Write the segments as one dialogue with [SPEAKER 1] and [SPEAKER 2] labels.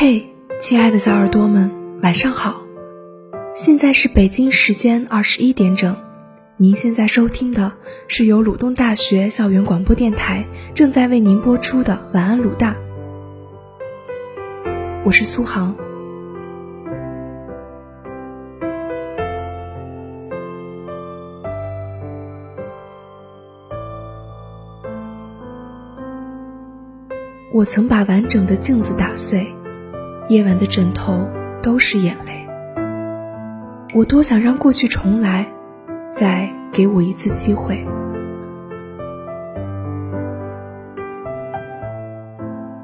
[SPEAKER 1] 嘿，亲爱的小耳朵们，晚上好！现在是北京时间二十一点整，您现在收听的是由鲁东大学校园广播电台正在为您播出的《晚安鲁大》，我是苏杭。我曾把完整的镜子打碎，夜晚的枕头都是眼泪。我多想让过去重来，再给我一次机会。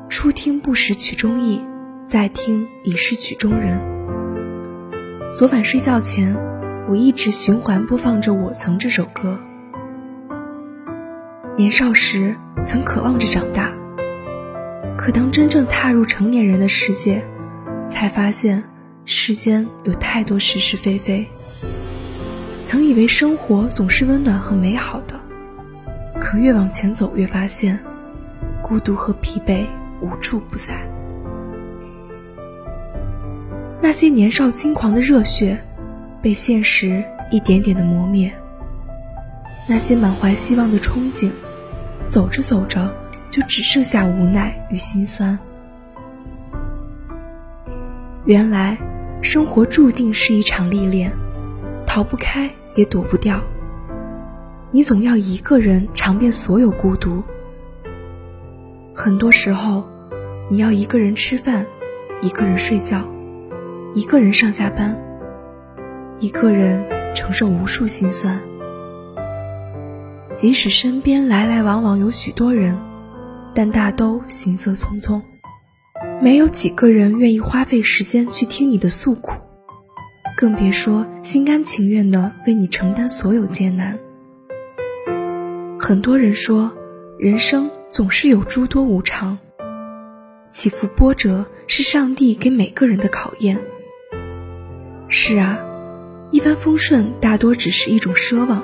[SPEAKER 1] 初听不识曲中意，再听已是曲中人。昨晚睡觉前，我一直循环播放着《我曾》这首歌。年少时，曾渴望着长大。可当真正踏入成年人的世界，才发现世间有太多是是非非。曾以为生活总是温暖和美好的，可越往前走越发现，孤独和疲惫无处不在。那些年少轻狂的热血，被现实一点点的磨灭；那些满怀希望的憧憬，走着走着。就只剩下无奈与心酸。原来，生活注定是一场历练，逃不开也躲不掉。你总要一个人尝遍所有孤独。很多时候，你要一个人吃饭，一个人睡觉，一个人上下班，一个人承受无数心酸。即使身边来来往往有许多人。但大都行色匆匆，没有几个人愿意花费时间去听你的诉苦，更别说心甘情愿的为你承担所有艰难。很多人说，人生总是有诸多无常，起伏波折是上帝给每个人的考验。是啊，一帆风顺大多只是一种奢望。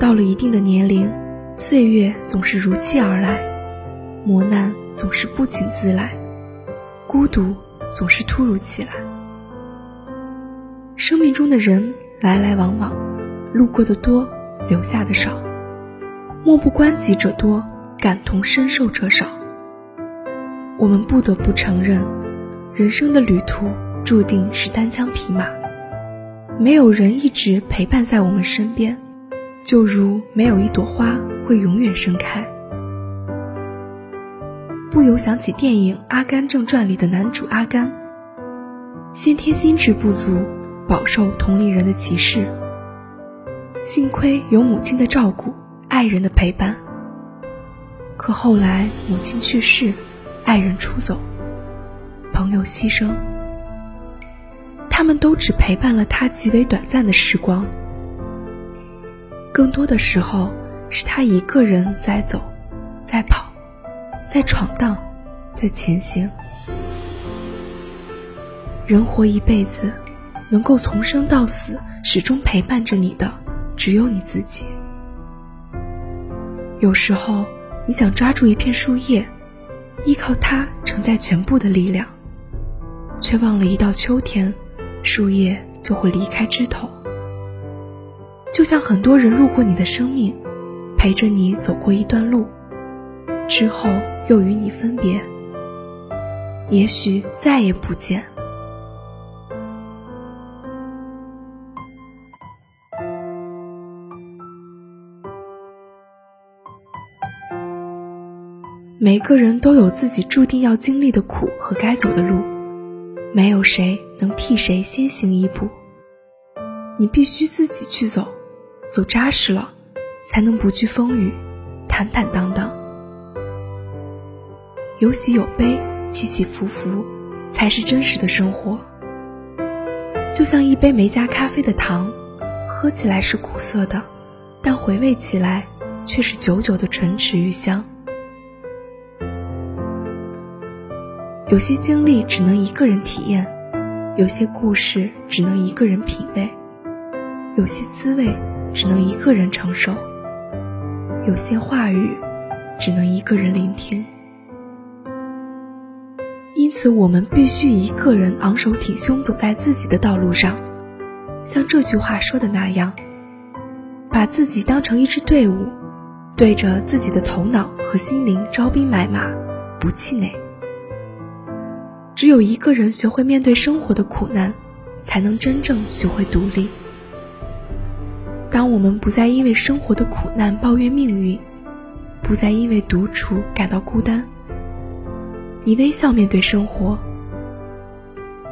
[SPEAKER 1] 到了一定的年龄，岁月总是如期而来。磨难总是不请自来，孤独总是突如其来。生命中的人来来往往，路过的多，留下的少。漠不关己者多，感同身受者少。我们不得不承认，人生的旅途注定是单枪匹马，没有人一直陪伴在我们身边，就如没有一朵花会永远盛开。不由想起电影《阿甘正传》里的男主阿甘，先天心智不足，饱受同龄人的歧视。幸亏有母亲的照顾，爱人的陪伴。可后来母亲去世，爱人出走，朋友牺牲，他们都只陪伴了他极为短暂的时光。更多的时候，是他一个人在走，在跑。在闯荡，在前行。人活一辈子，能够从生到死始终陪伴着你的，只有你自己。有时候，你想抓住一片树叶，依靠它承载全部的力量，却忘了一到秋天，树叶就会离开枝头。就像很多人路过你的生命，陪着你走过一段路，之后。又与你分别，也许再也不见。每个人都有自己注定要经历的苦和该走的路，没有谁能替谁先行一步。你必须自己去走，走扎实了，才能不惧风雨，坦坦荡荡。有喜有悲，起起伏伏，才是真实的生活。就像一杯没加咖啡的糖，喝起来是苦涩的，但回味起来却是久久的唇齿余香。有些经历只能一个人体验，有些故事只能一个人品味，有些滋味只能一个人承受，有些话语只能一个人聆听。因此，我们必须一个人昂首挺胸走在自己的道路上，像这句话说的那样，把自己当成一支队伍，对着自己的头脑和心灵招兵买马，不气馁。只有一个人学会面对生活的苦难，才能真正学会独立。当我们不再因为生活的苦难抱怨命运，不再因为独处感到孤单，以微笑面对生活，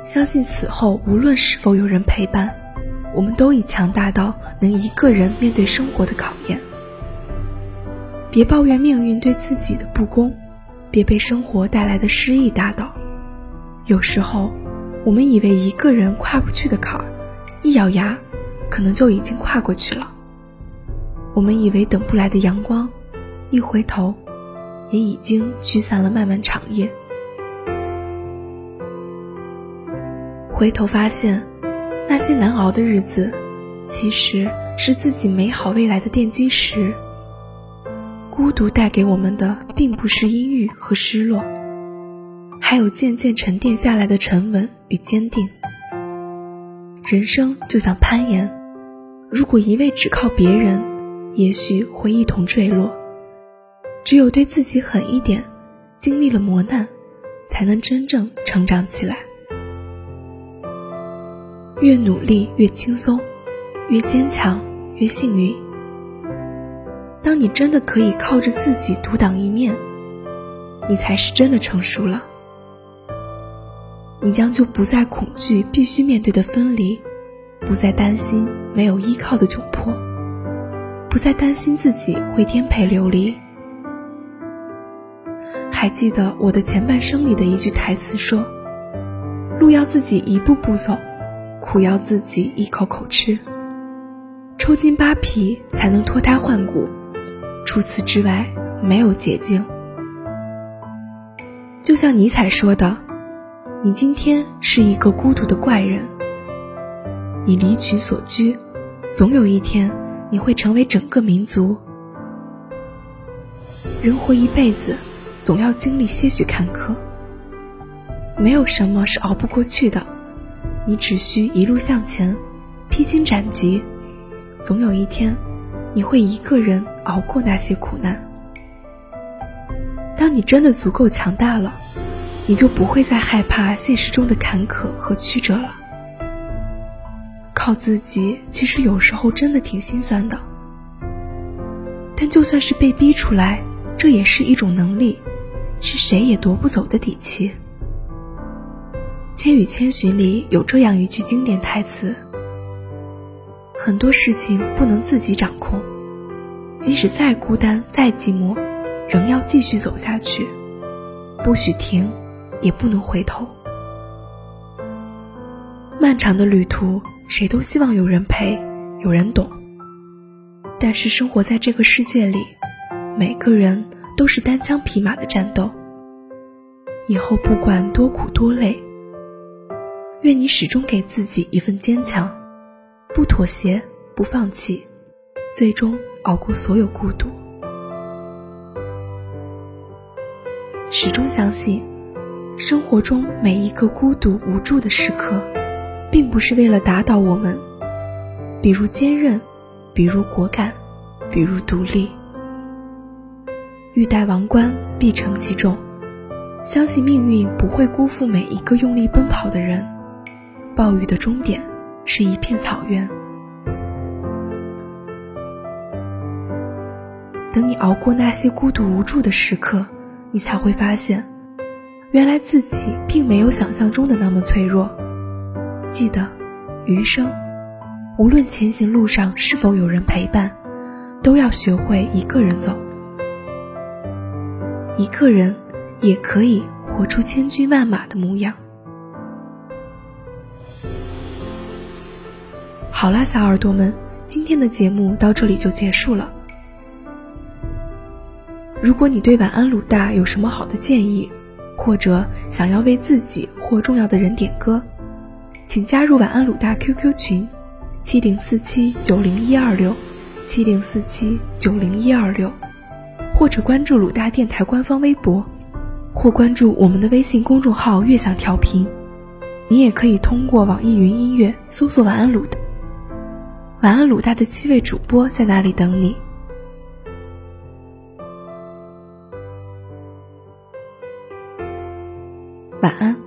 [SPEAKER 1] 相信此后无论是否有人陪伴，我们都已强大到能一个人面对生活的考验。别抱怨命运对自己的不公，别被生活带来的失意打倒。有时候，我们以为一个人跨不去的坎儿，一咬牙，可能就已经跨过去了。我们以为等不来的阳光，一回头，也已经驱散了漫漫长夜。回头发现，那些难熬的日子，其实是自己美好未来的奠基石。孤独带给我们的，并不是阴郁和失落。还有渐渐沉淀下来的沉稳与坚定。人生就像攀岩，如果一味只靠别人，也许会一同坠落。只有对自己狠一点，经历了磨难，才能真正成长起来。越努力越轻松，越坚强越幸运。当你真的可以靠着自己独当一面，你才是真的成熟了。你将就不再恐惧必须面对的分离，不再担心没有依靠的窘迫，不再担心自己会颠沛流离。还记得我的前半生里的一句台词说：“路要自己一步步走，苦要自己一口口吃，抽筋扒皮才能脱胎换骨，除此之外没有捷径。”就像尼采说的。你今天是一个孤独的怪人，你离群所居，总有一天你会成为整个民族。人活一辈子，总要经历些许坎坷，没有什么是熬不过去的，你只需一路向前，披荆斩棘，总有一天你会一个人熬过那些苦难。当你真的足够强大了。你就不会再害怕现实中的坎坷和曲折了。靠自己，其实有时候真的挺心酸的。但就算是被逼出来，这也是一种能力，是谁也夺不走的底气。《千与千寻》里有这样一句经典台词：“很多事情不能自己掌控，即使再孤单、再寂寞，仍要继续走下去，不许停。”也不能回头。漫长的旅途，谁都希望有人陪，有人懂。但是生活在这个世界里，每个人都是单枪匹马的战斗。以后不管多苦多累，愿你始终给自己一份坚强，不妥协，不放弃，最终熬过所有孤独。始终相信。生活中每一个孤独无助的时刻，并不是为了打倒我们，比如坚韧，比如果敢，比如独立。欲戴王冠，必承其重。相信命运不会辜负每一个用力奔跑的人。暴雨的终点是一片草原。等你熬过那些孤独无助的时刻，你才会发现。原来自己并没有想象中的那么脆弱。记得，余生，无论前行路上是否有人陪伴，都要学会一个人走。一个人也可以活出千军万马的模样。好啦，小耳朵们，今天的节目到这里就结束了。如果你对晚安鲁大有什么好的建议，或者想要为自己或重要的人点歌，请加入晚安鲁大 QQ 群：七零四七九零一二六，七零四七九零一二六，或者关注鲁大电台官方微博，或关注我们的微信公众号“悦享调频”。你也可以通过网易云音乐搜索“晚安鲁大”。晚安鲁大的七位主播在哪里等你。晚安。